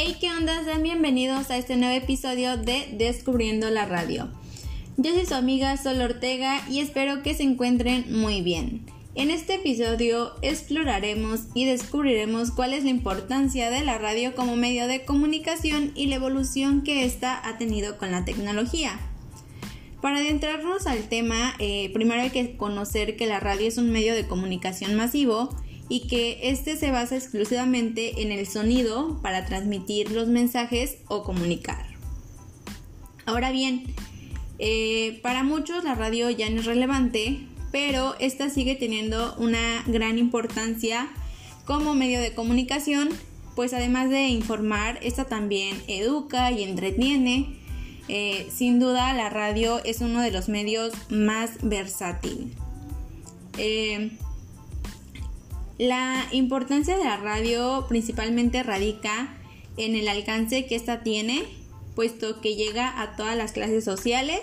Hey, ¿qué onda? Sean bienvenidos a este nuevo episodio de Descubriendo la Radio. Yo soy su amiga Sol Ortega y espero que se encuentren muy bien. En este episodio exploraremos y descubriremos cuál es la importancia de la radio como medio de comunicación y la evolución que ésta ha tenido con la tecnología. Para adentrarnos al tema, eh, primero hay que conocer que la radio es un medio de comunicación masivo y que este se basa exclusivamente en el sonido para transmitir los mensajes o comunicar. Ahora bien, eh, para muchos la radio ya no es relevante, pero esta sigue teniendo una gran importancia como medio de comunicación, pues además de informar, esta también educa y entretiene. Eh, sin duda la radio es uno de los medios más versátil. Eh, la importancia de la radio principalmente radica en el alcance que ésta tiene, puesto que llega a todas las clases sociales.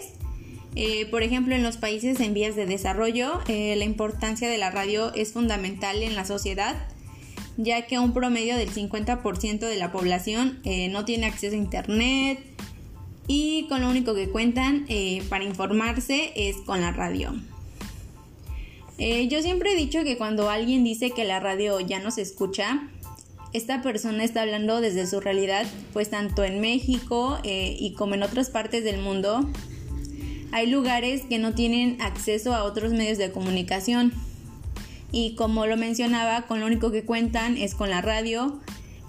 Eh, por ejemplo, en los países en vías de desarrollo, eh, la importancia de la radio es fundamental en la sociedad, ya que un promedio del 50% de la población eh, no tiene acceso a Internet y con lo único que cuentan para informarse es con la radio. Eh, yo siempre he dicho que cuando alguien dice que la radio ya no se escucha, esta persona está hablando desde su realidad, pues tanto en México eh, y como en otras partes del mundo, hay lugares que no tienen acceso a otros medios de comunicación. Y como lo mencionaba, con lo único que cuentan es con la radio,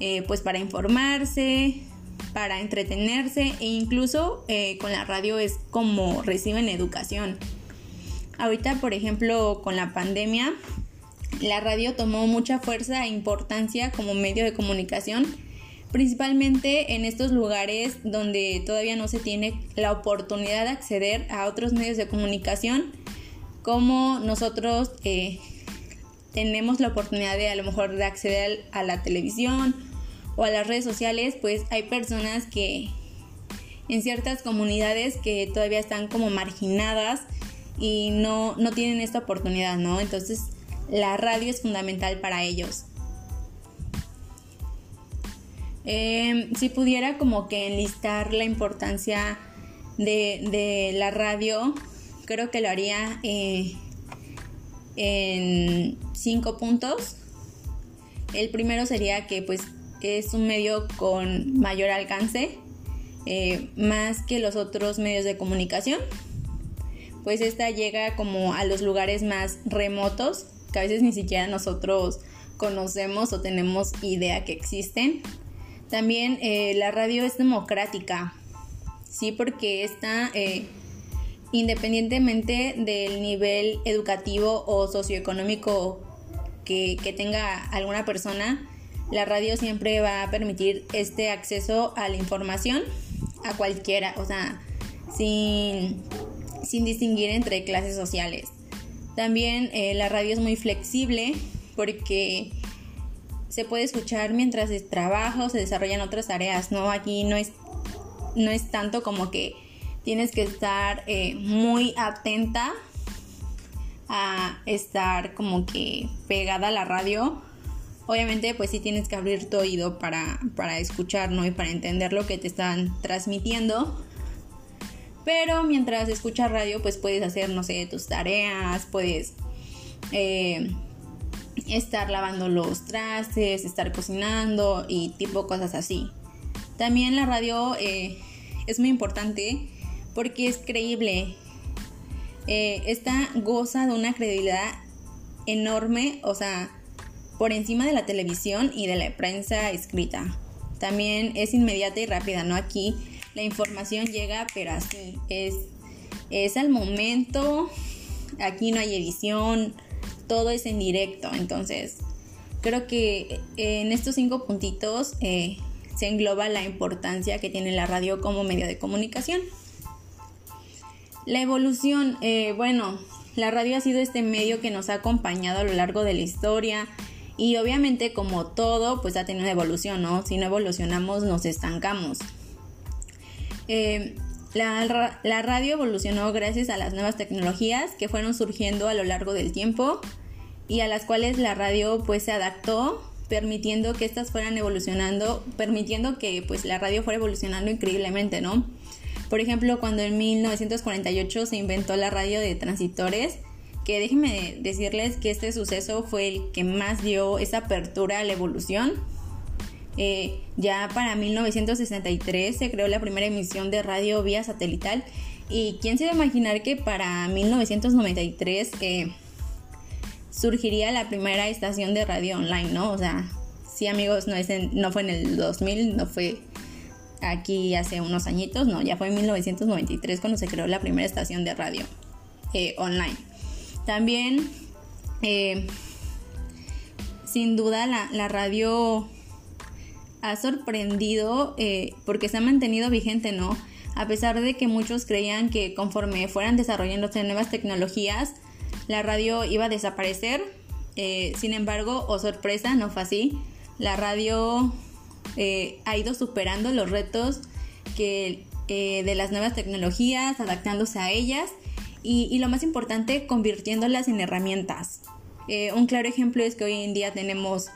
eh, pues para informarse, para entretenerse e incluso con la radio es como reciben educación. Ahorita, por ejemplo, con la pandemia, la radio tomó mucha fuerza e importancia como medio de comunicación, principalmente en estos lugares donde todavía no se tiene la oportunidad de acceder a otros medios de comunicación, como nosotros eh, tenemos la oportunidad de a lo mejor de acceder a la televisión o a las redes sociales, pues hay personas que en ciertas comunidades que todavía están como marginadas y no, no tienen esta oportunidad, ¿no? Entonces la radio es fundamental para ellos. Em, si pudiera como que enlistar la importancia de, la radio, creo que lo haría eh, en cinco puntos. El primero sería que pues es un medio con mayor alcance, eh, más que los otros medios de comunicación pues esta llega como a los lugares más remotos, que a veces ni siquiera nosotros conocemos o tenemos idea que existen. También eh, la radio es democrática, sí, porque está eh, independientemente del nivel educativo o socioeconómico que, que tenga alguna persona, la radio siempre va a permitir este acceso a la información a cualquiera, o sea, sin sin distinguir entre clases sociales. También eh, la radio es muy flexible porque se puede escuchar mientras se trabaja o se desarrollan otras tareas, ¿no? Aquí no es, no es tanto como que tienes que estar eh, muy atenta a estar como que pegada a la radio. Obviamente pues sí tienes que abrir tu oído para, para escuchar, ¿no? Y para entender lo que te están transmitiendo. Pero mientras escuchas radio, pues puedes hacer, no sé, tus tareas, puedes eh, estar lavando los trastes, estar cocinando y tipo cosas así. También la radio eh, es muy importante porque es creíble. Eh, esta goza de una credibilidad enorme, o sea, por encima de la televisión y de la prensa escrita. También es inmediata y rápida, ¿no? Aquí la información llega, pero así es, es al momento, aquí no hay edición, todo es en directo, entonces creo que en estos cinco puntitos eh, se engloba la importancia que tiene la radio como medio de comunicación. La evolución, eh, bueno, la radio ha sido este medio que nos ha acompañado a lo largo de la historia y obviamente como todo, pues ha tenido una evolución, ¿no? Si no evolucionamos nos estancamos. Eh, la, radio evolucionó gracias a las nuevas tecnologías que fueron surgiendo a lo largo del tiempo y a las cuales la radio pues se adaptó permitiendo que estas fueran evolucionando, permitiendo que pues la radio fuera evolucionando increíblemente, ¿no? Por ejemplo, cuando en 1948 se inventó la radio de transitores, que déjenme decirles que este suceso fue el que más dio esa apertura a la evolución. Eh, ya para 1963 se creó la primera emisión de radio vía satelital y quién se iba a imaginar que para 1993 eh, surgiría la primera estación de radio online, ¿no? O sea, sí amigos, no, es no fue en el 2000, no fue aquí hace unos añitos, no, ya fue en 1993 cuando se creó la primera estación de radio eh, online. También, eh, sin duda, la, radio ha sorprendido eh, porque se ha mantenido vigente, ¿no? A pesar de que muchos creían que conforme fueran desarrollándose nuevas tecnologías, la radio iba a desaparecer. Eh, sin embargo, o oh sorpresa, no fue así. La radio ha ido superando los retos que, de las nuevas tecnologías, adaptándose a ellas y, lo más importante, convirtiéndolas en herramientas. Eh, un claro ejemplo es que hoy en día tenemos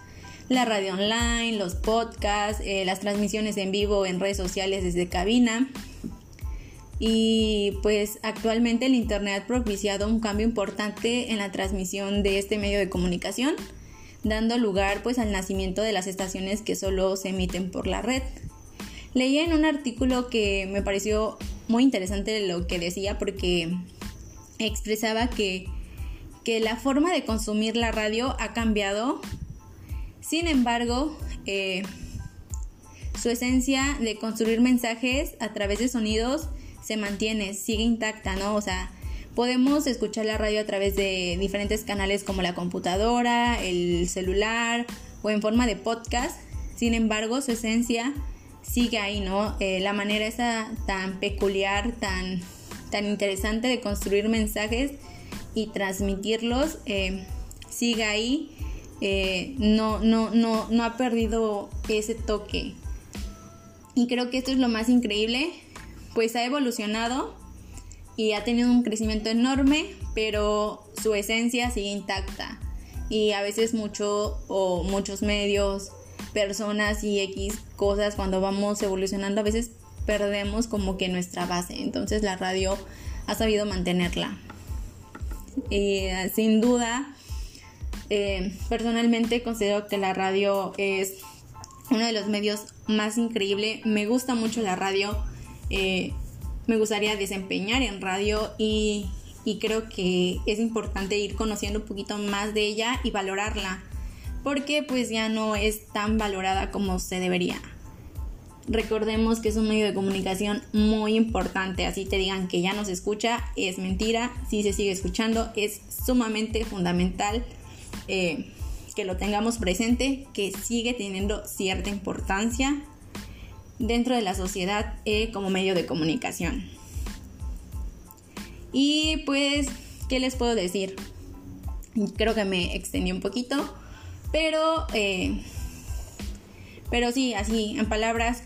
la radio online, los podcasts, eh, las transmisiones en vivo en redes sociales desde cabina. Y pues actualmente el Internet ha propiciado un cambio importante en la transmisión de este medio de comunicación, dando lugar pues al nacimiento de las estaciones que solo se emiten por la red. Leí en un artículo que me pareció muy interesante lo que decía porque expresaba que, la forma de consumir la radio ha cambiado. Sin embargo, eh, su esencia de construir mensajes a través de sonidos se mantiene, sigue intacta, ¿no? O sea, podemos escuchar la radio a través de diferentes canales como la computadora, el celular o en forma de podcast. Sin embargo, su esencia sigue ahí, ¿no? Eh, la manera esa tan peculiar, tan tan interesante de construir mensajes y transmitirlos eh, sigue ahí. Eh, no, no, no, no ha perdido ese toque. Y creo que esto es lo más increíble, pues ha evolucionado y ha tenido un crecimiento enorme, pero su esencia sigue intacta. Y a veces mucho o muchos medios, personas y X cosas cuando vamos evolucionando a veces perdemos como que nuestra base. Entonces la radio ha sabido mantenerla. Y eh, sin duda, eh, personalmente considero que la radio es uno de los medios más increíbles. Me gusta mucho la radio. Eh, me gustaría desempeñar en radio y, y creo que es importante ir conociendo un poquito más de ella y valorarla porque pues ya no es tan valorada como se debería recordemos que es un medio de comunicación muy importante, así te digan que ya no se escucha, es mentira, si se sigue escuchando, es sumamente fundamental eh, que lo tengamos presente, que sigue teniendo cierta importancia dentro de la sociedad eh, como medio de comunicación. Y pues, ¿qué les puedo decir? Creo que me extendí un poquito, pero... Eh, pero sí, así, en palabras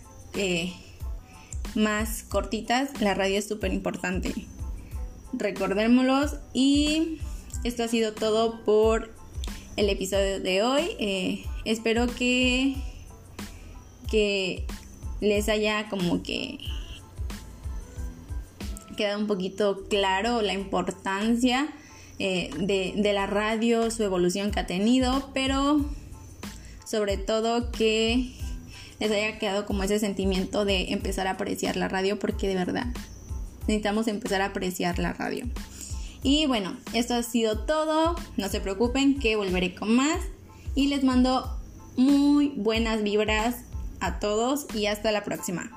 más cortitas, la radio es súper importante. Recordémoslos y esto ha sido todo por el episodio de hoy. Eh, espero que, que les haya como que quedado un poquito claro la importancia eh, de, de la radio, su evolución que ha tenido, pero sobre todo que les haya quedado como ese sentimiento de empezar a apreciar la radio porque de verdad necesitamos empezar a apreciar la radio. Y bueno, esto ha sido todo. No se preocupen que volveré con más. Y les mando muy buenas vibras a todos y hasta la próxima.